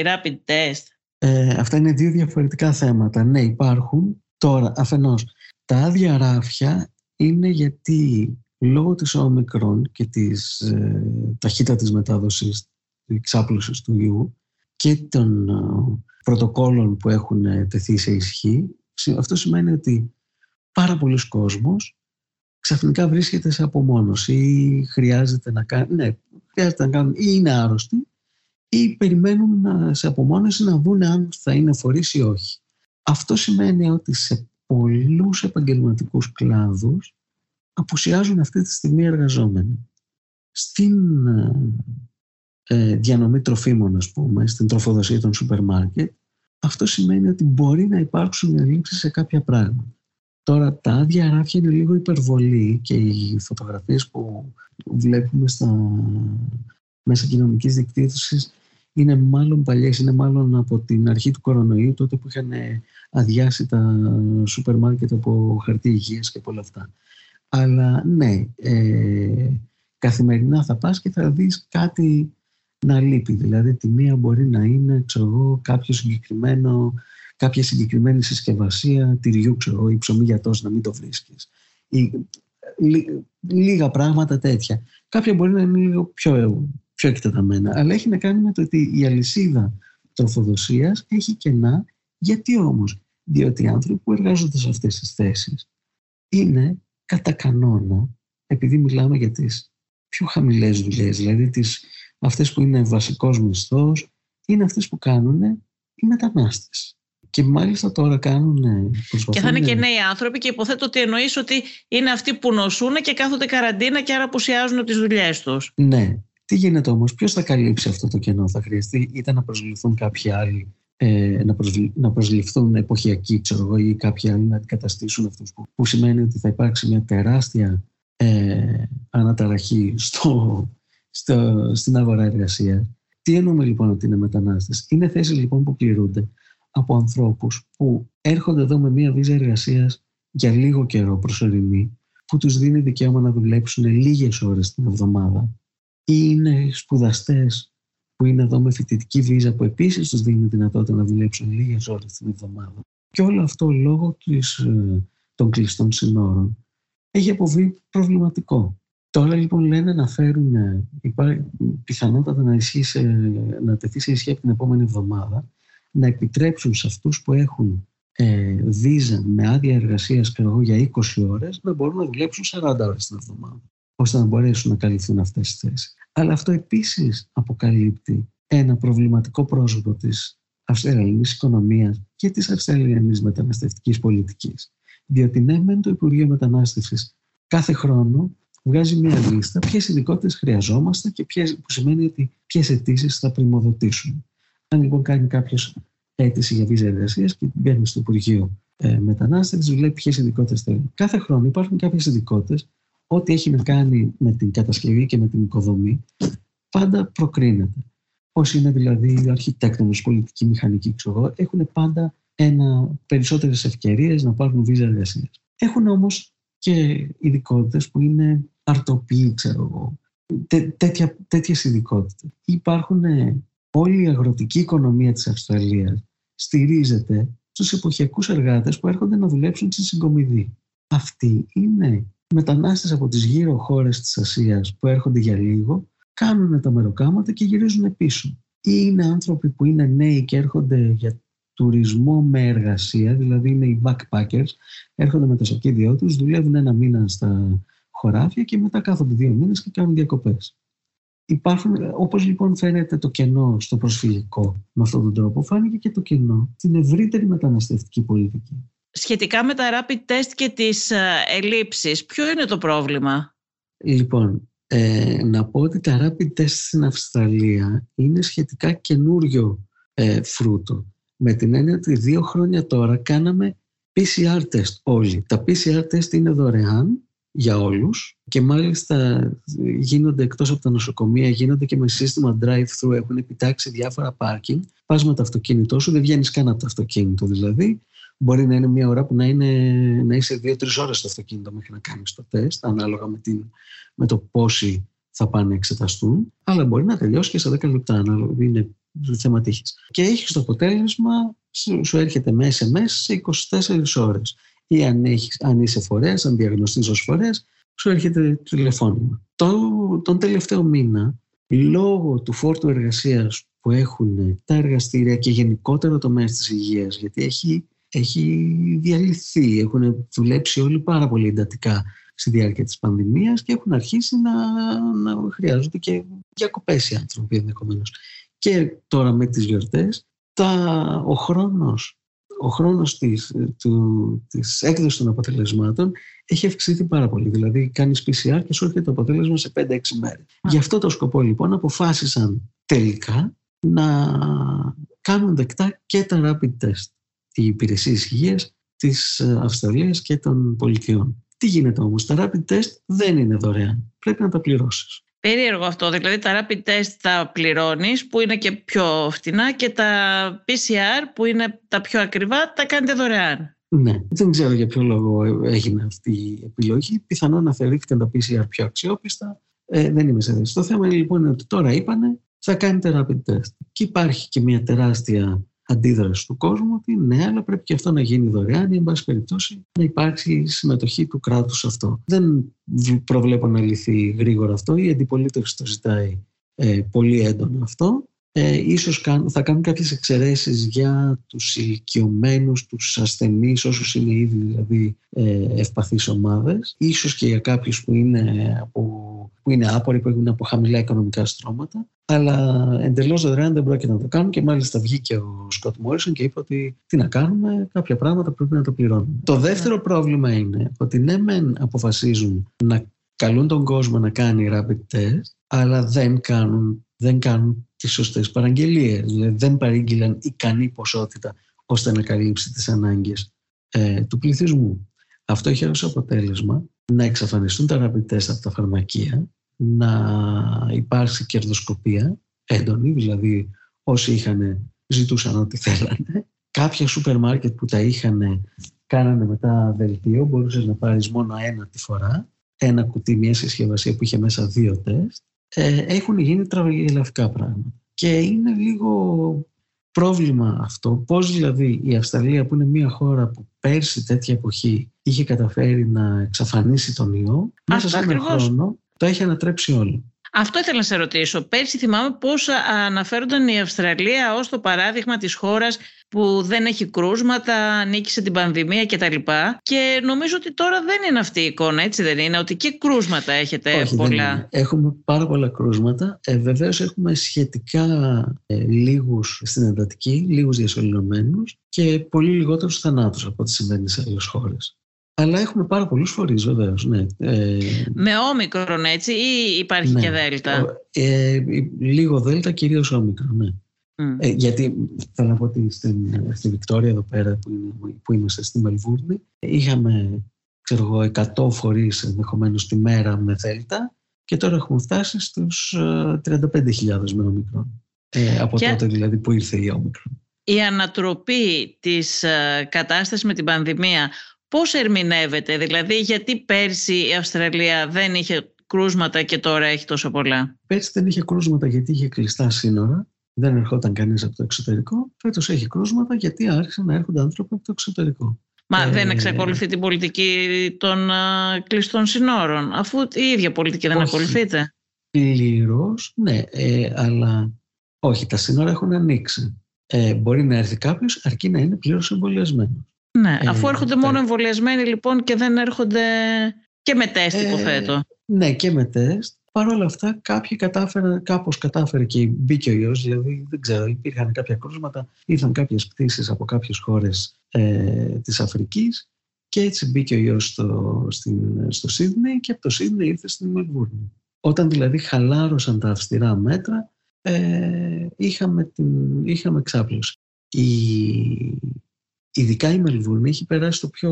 rapid test. Ε, αυτά είναι δύο διαφορετικά θέματα. Ναι, υπάρχουν. Τώρα, αφενός, τα άδεια ράφια είναι γιατί λόγω της όμικρον και της ε, ταχύτητας μετάδοσης της εξάπλωσης του ιού και των ε, πρωτοκόλων που έχουν ε, τεθεί σε ισχύ, αυτό σημαίνει ότι πάρα πολλοί κόσμος ξαφνικά βρίσκεται σε απομόνωση ή χρειάζεται να κάνει, ναι, χρειάζεται να κάνουν ή είναι άρρωστοι ή περιμένουν σε απομόνωση να δουν αν θα είναι φορείς ή όχι. Αυτό σημαίνει ότι σε πολλούς επαγγελματικούς κλάδους απουσιάζουν αυτή τη στιγμή εργαζόμενοι. Στην ε, ε, διανομή τροφίμων, ας πούμε, στην τροφοδοσία των σούπερ μάρκετ, αυτό σημαίνει ότι μπορεί να υπάρξουν ελλείψεις σε κάποια πράγματα. Τώρα τα άδεια ράφια είναι λίγο υπερβολή και οι φωτογραφίες που βλέπουμε στα μέσα κοινωνικής δικτύωσης είναι μάλλον παλιές, είναι μάλλον από την αρχή του κορονοϊού, τότε που είχαν αδειάσει τα σούπερ μάρκετ από χαρτί υγείας και από όλα αυτά. Αλλά ναι, ε, καθημερινά θα πας και θα δεις κάτι να λείπει. Δηλαδή τη μία μπορεί να είναι ξέρω εγώ, κάποιο συγκεκριμένο, κάποια συγκεκριμένη συσκευασία τυριού ξέρω, ή ψωμί για τόσο να μην το βρίσκεις. Ή, λίγα πράγματα τέτοια. Κάποια μπορεί να είναι λίγο πιο, πιο εκτεταμένα. Αλλά έχει να κάνει με το ότι η αλυσίδα τροφοδοσίας έχει κενά. Γιατί όμως; Διότι οι άνθρωποι που εργάζονται σε αυτές τις θέσεις είναι κατά κανόνα, επειδή μιλάμε για τις πιο χαμηλές δουλειές, δηλαδή τις, αυτές που είναι βασικός μισθός, είναι αυτές που κάνουν οι μετανάστες. Και μάλιστα τώρα κάνουν. Και θα είναι και νέοι άνθρωποι και υποθέτω ότι εννοείς ότι είναι αυτοί που νοσούν και κάθονται καραντίνα και άρα απουσιάζουν τις δουλειές τους. Ναι. Τι γίνεται όμως, ποιος θα καλύψει αυτό το κενό, θα χρειαστεί είτε να προσληφθούν κάποιοι άλλοι, ε, να, να προσληφθούν εποχιακοί, ξέρω εγώ, ή κάποιοι άλλοι να αντικαταστήσουν αυτούς, που, που σημαίνει ότι θα υπάρξει μια τεράστια ε, αναταραχή στο, στο, στην αγορά εργασίας. Τι εννοούμε λοιπόν ότι είναι μετανάστες, Είναι θέσεις λοιπόν που πληρούνται από ανθρώπους που έρχονται εδώ με μία βίζα εργασίας για λίγο καιρό προσωρινή, που τους δίνει δικαίωμα να δουλέψουν λίγες ώρες την εβδομάδα ή είναι σπουδαστές που είναι εδώ με φοιτητική βίζα που επίσης τους δίνει δυνατότητα να δουλέψουν λίγες ώρες την εβδομάδα. Και όλο αυτό λόγω της, ε, των κλειστών συνόρων έχει αποβεί προβληματικό. Τώρα λοιπόν λένε να φέρουν, υπάρχει πιθανότατα να, ισχύσει, να τεθεί σε ισχύ από την επόμενη εβδομάδα να επιτρέψουν σε αυτούς που έχουν ε, βίζα με άδεια εργασίας για 20 ώρες να μπορούν να δουλέψουν 40 ώρες την εβδομάδα ώστε να μπορέσουν να καλυφθούν αυτές τις θέσεις. Αλλά αυτό επίσης αποκαλύπτει ένα προβληματικό πρόσωπο της αυστραλιανής οικονομίας και της αυστραλιανής μεταναστευτικής πολιτικής. Διότι ναι, μεν το Υπουργείο Μετανάστευσης κάθε χρόνο βγάζει μια λίστα ποιες ειδικότητες χρειαζόμαστε και ποιες, που σημαίνει ότι ποιες αιτήσεις θα πρημοδοτήσουν. Αν λοιπόν κάνει κάποιος αίτηση για βίζα εργασίας και μπαίνει στο Υπουργείο ε, Μετανάστευσης, βλέπει ποιες ειδικότητες θέλει. Κάθε χρόνο υπάρχουν κάποιες ειδικότητες, ό,τι έχει να κάνει με την κατασκευή και με την οικοδομή, πάντα προκρίνεται. Όσοι είναι δηλαδή αρχιτέκτονες, πολιτικοί, μηχανικοί, ξέρω έχουν πάντα περισσότερες ευκαιρίες να πάρουν βίζα εργασίας. Έχουν όμως και ειδικότητες που είναι αρτοποιοί, ξέρω εγώ. τέτοια, τέτοιες ειδικότητες. Υπάρχουν ε, όλη η αγροτική οικονομία της Αυστραλίας στηρίζεται στους εποχιακούς εργάτες που έρχονται να δουλέψουν στη συγκομιδή. Αυτοί είναι μετανάστες από τις γύρω χώρες της Ασίας που έρχονται για λίγο, κάνουν τα μεροκάματα και γυρίζουν πίσω. Ή είναι άνθρωποι που είναι νέοι και έρχονται για τουρισμό με εργασία, δηλαδή είναι οι backpackers, έρχονται με το σακίδιό τους, δουλεύουν ένα μήνα στα χωράφια και μετά κάθονται δύο μήνες και κάνουν διακοπές. Υπάρχουν, όπως λοιπόν φαίνεται το κενό στο προσφυγικό με αυτόν τον τρόπο, φάνηκε και το κενό στην ευρύτερη μεταναστευτική πολιτική. Σχετικά με τα rapid test και τις ε, ελλείψεις, ποιο είναι το πρόβλημα; Λοιπόν, ε, να πω ότι τα rapid test στην Αυστραλία είναι σχετικά καινούριο ε, φρούτο. Με την έννοια ότι δύο χρόνια τώρα κάναμε PCR test όλοι. Τα PCR test είναι δωρεάν για όλους και μάλιστα γίνονται εκτός από τα νοσοκομεία, γίνονται και με σύστημα drive-thru, έχουν επιτάξει διάφορα πάρκινγκ. Πας με το αυτοκίνητό σου, δεν βγαίνεις καν από το αυτοκίνητο δηλαδή. Μπορεί να είναι μια ώρα που να, είναι, να είσαι δύο-τρεις ώρες στο αυτοκίνητο μέχρι να κάνεις το τεστ, ανάλογα με, την, με το πόσοι θα πάνε να εξεταστούν. Αλλά μπορεί να τελειώσει και σε 10 λεπτά, ανάλογα, είναι θέμα τύχης. Και έχεις το αποτέλεσμα, σου έρχεται με SMS σε 24 ώρες ή αν, έχεις, αν είσαι φορέας, αν διαγνωστείς ως φορέας, σου έρχεται τηλεφώνημα. Το, τον τελευταίο μήνα, λόγω του φόρτου εργασίας που έχουν τα εργαστήρια και γενικότερα το μέσο της υγείας, γιατί έχει, έχει διαλυθεί, έχουν δουλέψει όλοι πάρα πολύ εντατικά στη διάρκεια της πανδημίας και έχουν αρχίσει να, να χρειάζονται και διακοπές οι άνθρωποι ενδεχομένως. Και τώρα με τις γιορτές, τα, ο χρόνος ο χρόνος της, του, της έκδοσης των αποτελεσμάτων έχει αυξηθεί πάρα πολύ. Δηλαδή κάνεις PCR και σου έρχεται το αποτέλεσμα σε 5-6 μέρες. Γι' αυτό το σκοπό λοιπόν αποφάσισαν τελικά να κάνουν δεκτά και τα rapid test. Οι υπηρεσίες υγείας της Αυστραλίας και των πολιτιών. Τι γίνεται όμως, τα rapid test δεν είναι δωρεάν. Πρέπει να τα πληρώσεις. Περίεργο αυτό, δηλαδή τα rapid test τα πληρώνεις που είναι και πιο φτηνά και τα PCR που είναι τα πιο ακριβά τα κάνετε δωρεάν. Ναι, δεν ξέρω για ποιο λόγο έγινε αυτή η επιλογή. Πιθανόν να θεωρήθηκαν τα PCR πιο αξιόπιστα Ε, δεν είμαι σε θέση. Το θέμα λοιπόν είναι ότι τώρα είπανε θα κάνετε rapid test. Και υπάρχει και μια τεράστια αντίδραση του κόσμου ότι ναι, αλλά πρέπει και αυτό να γίνει δωρεάν ή, εν πάση περιπτώσει, να υπάρξει συμμετοχή του κράτους σε αυτό. Δεν προβλέπω να λυθεί γρήγορα αυτό. Η αντιπολίτευση το ζητάει ε, πολύ έντονα αυτό ε, ίσως θα κάνουν κάποιες εξαιρέσεις για τους ηλικιωμένους, τους ασθενείς, όσους είναι ήδη δηλαδή ε, ευπαθείς ομάδες. Ίσως και για κάποιους που είναι, από, που είναι άποροι, που έχουν από χαμηλά οικονομικά στρώματα. Αλλά εντελώς δωρεάν δεν πρόκειται να το κάνουν και μάλιστα βγήκε ο Σκοτ Μόρισον και είπε ότι τι να κάνουμε, κάποια πράγματα πρέπει να το πληρώνουμε. Το δεύτερο πρόβλημα είναι ότι ναι μεν αποφασίζουν να καλούν τον κόσμο να κάνει rapid test, αλλά δεν κάνουν, δεν κάνουν τις σωστές παραγγελίες. Δηλαδή δεν παρήγγειλαν ικανή ποσότητα ώστε να καλύψει τις ανάγκες ε, του πληθυσμού. Αυτό έχει ως αποτέλεσμα να εξαφανιστούν τα rapid test από τα φαρμακεία, να υπάρξει κερδοσκοπία έντονη, δηλαδή όσοι είχαν ζητούσαν ό,τι θέλανε. Κάποια σούπερ μάρκετ που τα είχαν κάνανε μετά δελτίο, μπορούσες να πάρεις μόνο ένα τη φορά, ένα κουτί, μια συσκευασία που είχε μέσα δύο τεστ ε, έχουν γίνει τραγελαφικά πράγματα. Και είναι λίγο πρόβλημα αυτό. Πώς δηλαδή η Αυστραλία που είναι μια χώρα που πέρσι τέτοια εποχή είχε καταφέρει να εξαφανίσει τον ιό, μέσα σε ένα χρόνο το έχει ανατρέψει όλο. Αυτό ήθελα να σε ρωτήσω. Πέρσι θυμάμαι πώς αναφέρονταν η Αυστραλία ως το παράδειγμα της χώρας που δεν έχει κρούσματα, νίκησε την πανδημία κτλ. Και νομίζω ότι τώρα δεν είναι αυτή η εικόνα, έτσι δεν είναι, ότι και κρούσματα έχετε Όχι, πολλά. Έχουμε πάρα πολλά κρούσματα. Ε, Βεβαίως έχουμε σχετικά ε, λίγους στην εντατική, λίγους διασωληνωμένους και πολύ λιγότερους θανάτους από ό,τι συμβαίνει σε άλλες χώρες. Αλλά έχουμε πάρα πολλούς φορείς βεβαίως, ναι. Ε, Με όμικρον έτσι ή υπάρχει ναι. και δέλτα; Ε, λίγο δέλτα, κυρίως όμικρον, ναι. Ε, γιατί θέλω να πω ότι στην, στη Βικτόρια εδώ πέρα που, είναι, που είμαστε στη Μελβούρνη είχαμε ξέρω εγώ 100 φορείς ενδεχομένως τη μέρα με δέλτα και τώρα έχουμε φτάσει στους 35.000 με όμικρον. Ε, από τότε δηλαδή που ήρθε η όμικρον. Η ανατροπή της κατάστασης με την πανδημία Πώς ερμηνεύεται, δηλαδή γιατί πέρσι η Αυστραλία δεν είχε κρούσματα και τώρα έχει τόσο πολλά; Πέρσι δεν είχε κρούσματα γιατί είχε κλειστά σύνορα, δεν ερχόταν κανείς από το εξωτερικό. Φέτος έχει κρούσματα γιατί άρχισαν να έρχονται άνθρωποι από το εξωτερικό. Μα ε, δεν εξακολουθεί την πολιτική των α, κλειστών συνόρων, αφού η ίδια πολιτική δεν ακολουθείται. Πλήρως, ναι, ε, αλλά όχι, τα σύνορα έχουν ανοίξει. Ε, μπορεί να έρθει κάποιος αρκεί να είναι πλήρως εμβολιασμένος. Ναι, ε, αφού έρχονται μόνο εμβολιασμένοι λοιπόν και δεν έρχονται και με τεστ ε, υποθέτω. Ναι, και με τεστ. Παρ' όλα αυτά κάποιοι κατάφεραν, κάπως κατάφερε και μπήκε ο ιός, δηλαδή δεν ξέρω, υπήρχαν κάποια κρούσματα, ήρθαν κάποιες πτήσεις από κάποιες χώρες ε, της Αφρικής και έτσι μπήκε ο ιός στο, στην, στο Σίδνεϊ και από το Σίδνεϊ ήρθε στην Μελβούρνη. Όταν δηλαδή χαλάρωσαν τα αυστηρά μέτρα, ε, είχαμε, την, είχαμε εξάπλωση. Η, ειδικά η Μελβούρνη έχει περάσει το πιο,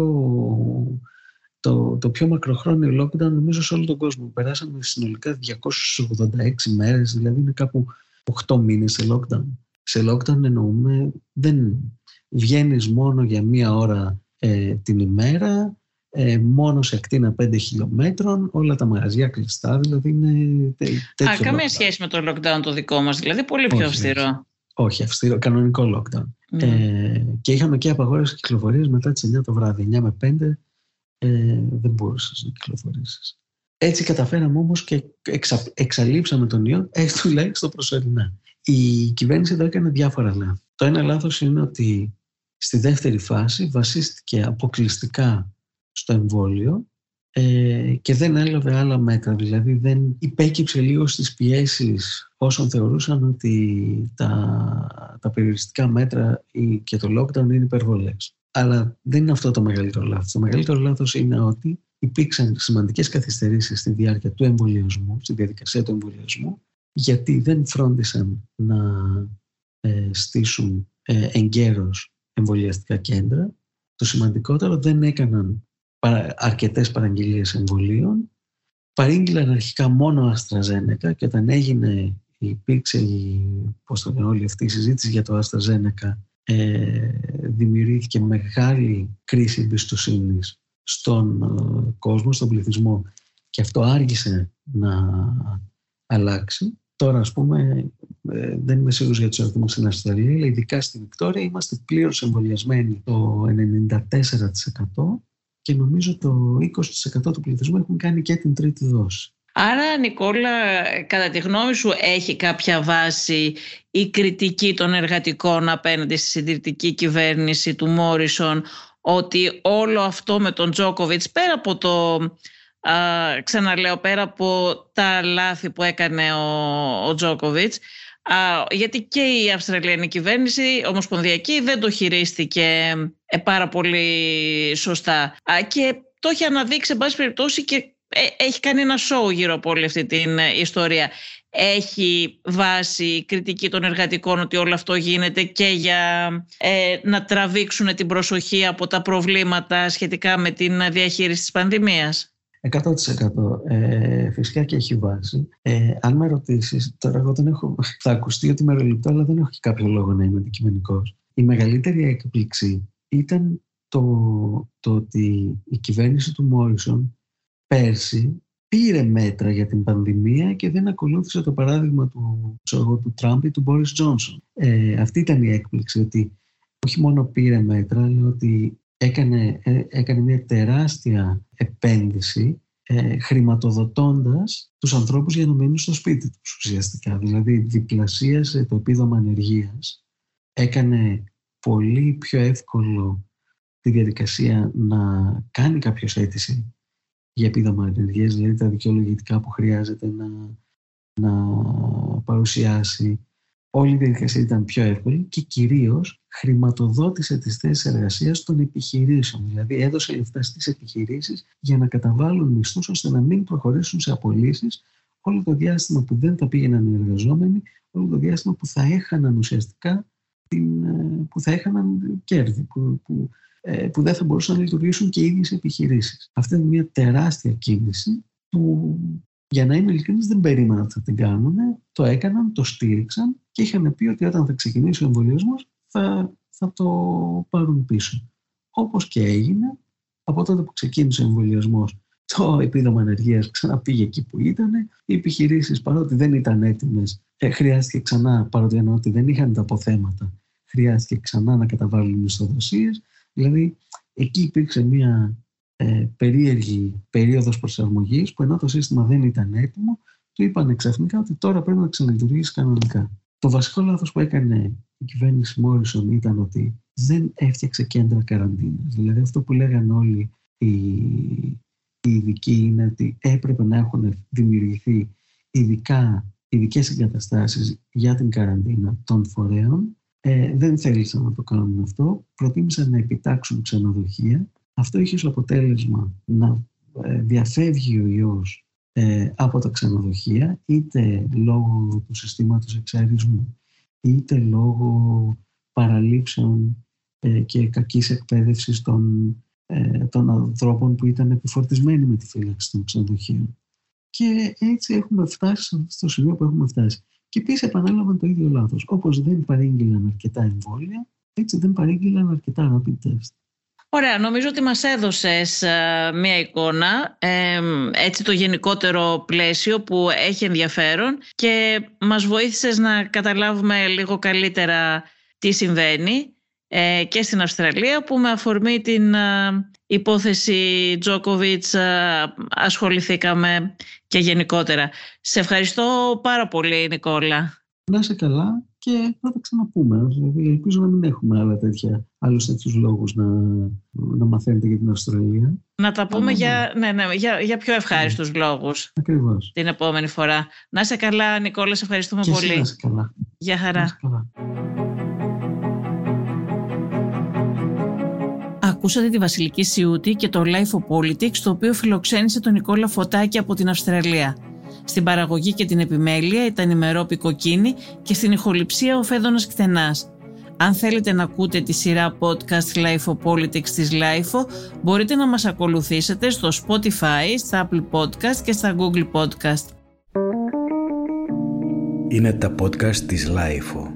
το, το πιο μακροχρόνιο lockdown νομίζω σε όλο τον κόσμο. Περάσαμε συνολικά 286 μέρες, δηλαδή είναι κάπου 8 μήνες σε lockdown. Σε lockdown εννοούμε δεν βγαίνεις μόνο για μία ώρα ε, την ημέρα, ε, μόνο σε ακτίνα 5 χιλιόμετρων, όλα τα μαγαζιά κλειστά, δηλαδή είναι τέτοιο Α, καμία σχέση με το lockdown το δικό μας, δηλαδή πολύ πιο αυστηρό. Όχι, αυστηρό, κανονικό lockdown. Ναι. Ε, και είχαμε και απαγόρευση κυκλοφορίας μετά τις 9 το βράδυ. 9 με 5 ε, δεν μπορούσες να κυκλοφορήσεις. Έτσι καταφέραμε όμως και εξα, εξαλείψαμε τον ιό, ε, τουλάχιστον προσωρινά. Η κυβέρνηση εδώ έκανε διάφορα λάθη. Το ένα λάθος είναι ότι στη δεύτερη φάση βασίστηκε αποκλειστικά στο εμβόλιο ε, και δεν έλαβε άλλα μέτρα. Δηλαδή δεν υπέκυψε λίγο στις πιέσεις όσων θεωρούσαν ότι τα, τα περιοριστικά μέτρα και το lockdown είναι υπερβολές. Αλλά δεν είναι αυτό το μεγαλύτερο λάθος. Το μεγαλύτερο λάθος είναι ότι υπήρξαν σημαντικές καθυστερήσεις στη διάρκεια του εμβολιασμού, στη διαδικασία του εμβολιασμού, γιατί δεν φρόντισαν να ε, στήσουν ε, εγκαίρως εμβολιαστικά κέντρα. Το σημαντικότερο δεν έκαναν αρκετές παραγγελίες εμβολίων. Παρήγγειλαν αρχικά μόνο Αστραζένεκα και όταν έγινε, υπήρξε η, πώς το όλη αυτή η συζήτηση για το Αστραζένεκα ε, δημιουργήθηκε μεγάλη κρίση εμπιστοσύνης στον ε, κόσμο, στον πληθυσμό και αυτό άργησε να αλλάξει. Τώρα, ας πούμε, ε, δεν είμαι σίγουρος για τους αριθμούς στην Αυστραλία, αλλά ειδικά στην Βικτόρια είμαστε πλήρως εμβολιασμένοι το 94% και νομίζω το 20% του πληθυσμού έχουν κάνει και την τρίτη δόση. Άρα, Νικόλα, κατά τη γνώμη σου έχει κάποια βάση η κριτική των εργατικών απέναντι στη συντηρητική κυβέρνηση του Μόρισον ότι όλο αυτό με τον Τζόκοβιτς πέρα από το α, ξαναλέω πέρα από τα λάθη που έκανε ο, ο Τζόκοβιτς γιατί και η Αυστραλιανή κυβέρνηση ομοσπονδιακή δεν το χειρίστηκε ε, πάρα πολύ σωστά και το έχει αναδείξει εν πάση περιπτώσει και ε, έχει κάνει ένα σοου γύρω από όλη αυτή την ε, ιστορία. Έχει βάση κριτική των εργατικών ότι όλο αυτό γίνεται και για ε, να τραβήξουν την προσοχή από τα προβλήματα σχετικά με την διαχείριση της πανδημίας. 100% ε, φυσικά και έχει βάση. Ε, αν με ρωτήσεις, τώρα εγώ δεν έχω. Θα ακουστεί ότι μεροληπτώ, αλλά δεν έχω και κάποιο λόγο να είμαι αντικειμενικός. Η μεγαλύτερη έκπληξη ήταν το, το ότι η κυβέρνηση του Μόρισον πέρσι πήρε μέτρα για την πανδημία και δεν ακολούθησε το παράδειγμα του, ξέρω, του Τραμπ ή του Μπόρις Τζόνσον. Ε, αυτή ήταν η έκπληξη, ότι όχι μόνο πήρε μέτρα, αλλά ότι έκανε, ε, έκανε μια τεράστια επένδυση ε, χρηματοδοτώντας τους ανθρώπους για να μείνουν στο σπίτι τους ουσιαστικά. Δηλαδή διπλασίασε το επίδομα ανεργίας, έκανε πολύ πιο εύκολο τη διαδικασία να κάνει κάποιος αίτηση για επίδομα ενεργεία, δηλαδή τα δικαιολογητικά που χρειάζεται να, να παρουσιάσει. Όλη η διαδικασία ήταν πιο εύκολη και κυρίως χρηματοδότησε τις θέσεις εργασίας των επιχειρήσεων. Δηλαδή έδωσε λεφτά στις επιχειρήσεις για να καταβάλουν μισθούς ώστε να μην προχωρήσουν σε απολύσεις όλο το διάστημα που δεν θα πήγαιναν οι εργαζόμενοι, όλο το διάστημα που θα έχαναν ουσιαστικά την, ε, που θα έχαναν κέρδη, που, που ε, που δεν θα μπορούσαν να λειτουργήσουν και οι ίδιες επιχειρήσεις. Αυτή είναι μια τεράστια κίνηση που για να είμαι ειλικρινής δεν περίμεναν ότι θα την κάνουν. Το έκαναν, το στήριξαν και είχαν πει ότι όταν θα ξεκινήσει ο εμβολιασμός θα, θα το πάρουν πίσω. Όπως και έγινε, από τότε που ξεκίνησε ο εμβολιασμός, το επίδομα ανεργίας ξαναπήγε εκεί που ήταν. Οι επιχειρήσεις, παρότι δεν ήταν έτοιμες, ε, χρειάστηκε ξανά, παρότι εννοώ ότι δεν είχαν τα αποθέματα, χρειάστηκε ξανά να καταβάλουν μισθοδοσίες. Δηλαδή, εκεί υπήρξε μια ε, περίεργη περίοδος προσαρμογής που ενώ το σύστημα δεν ήταν έτοιμο, του είπαν ξαφνικά ότι τώρα πρέπει να ξαναλειτουργήσει κανονικά. Το βασικό λάθος που έκανε η κυβέρνηση Μόρισον ήταν ότι δεν έφτιαξε κέντρα καραντίνας. Δηλαδή αυτό που λέγανε όλοι οι, οι ειδικοί είναι ότι έπρεπε να έχουν δημιουργηθεί ειδικά ειδικές εγκαταστάσεις για την καραντίνα των φορέων ε, δεν θέλησαν να το κάνουν αυτό. Προτίμησαν να επιτάξουν ξενοδοχεία. Αυτό είχε ως αποτέλεσμα να ε, διαφεύγει ο ιός ε, από τα ξενοδοχεία είτε λόγω του συστήματος εξαρισμού είτε λόγω παραλήψεων ε, και κακής εκπαίδευσης των, ε, των ανθρώπων που ήταν επιφορτισμένοι με τη φύλαξη των ξενοδοχείων. Και έτσι έχουμε φτάσει στο σημείο που έχουμε φτάσει. Και επίσης επανέλαβαν το ίδιο λάθος. Όπως δεν παρήγγειλαν αρκετά εμβόλια, έτσι δεν παρήγγειλαν αρκετά rapid test. Ωραία, νομίζω ότι μας έδωσες ε, μία εικόνα, ε, έτσι το γενικότερο πλαίσιο που έχει ενδιαφέρον και μας βοήθησες να καταλάβουμε λίγο καλύτερα τι συμβαίνει ε, και στην Αυστραλία που με αφορμή την υπόθεση Τζόκοβιτς ασχοληθήκαμε και γενικότερα. Σε ευχαριστώ πάρα πολύ Νικόλα. Να είσαι καλά και θα τα ξαναπούμε. Δηλαδή, ελπίζω να μην έχουμε άλλα τέτοια, άλλους τέτοιους λόγους να, να μαθαίνετε για την Αυστραλία. Να τα πούμε για, ναι, ναι, για, για πιο ευχάριστους ναι. λόγους. Ακριβώς. Την επόμενη φορά. Να είσαι καλά Νικόλα, σε ευχαριστούμε και πολύ. να είσαι καλά. Γεια χαρά. Ακούσατε τη Βασιλική Σιούτη και το Life of Politics, το οποίο φιλοξένησε τον Νικόλα Φωτάκη από την Αυστραλία. Στην παραγωγή και την επιμέλεια ήταν η Μερόπη Κοκκίνη και στην ηχοληψία ο Φέδωνας Κτενάς. Αν θέλετε να ακούτε τη σειρά podcast Life of Politics της Life, μπορείτε να μας ακολουθήσετε στο Spotify, στα Apple Podcast και στα Google Podcast. Είναι τα podcast της Life.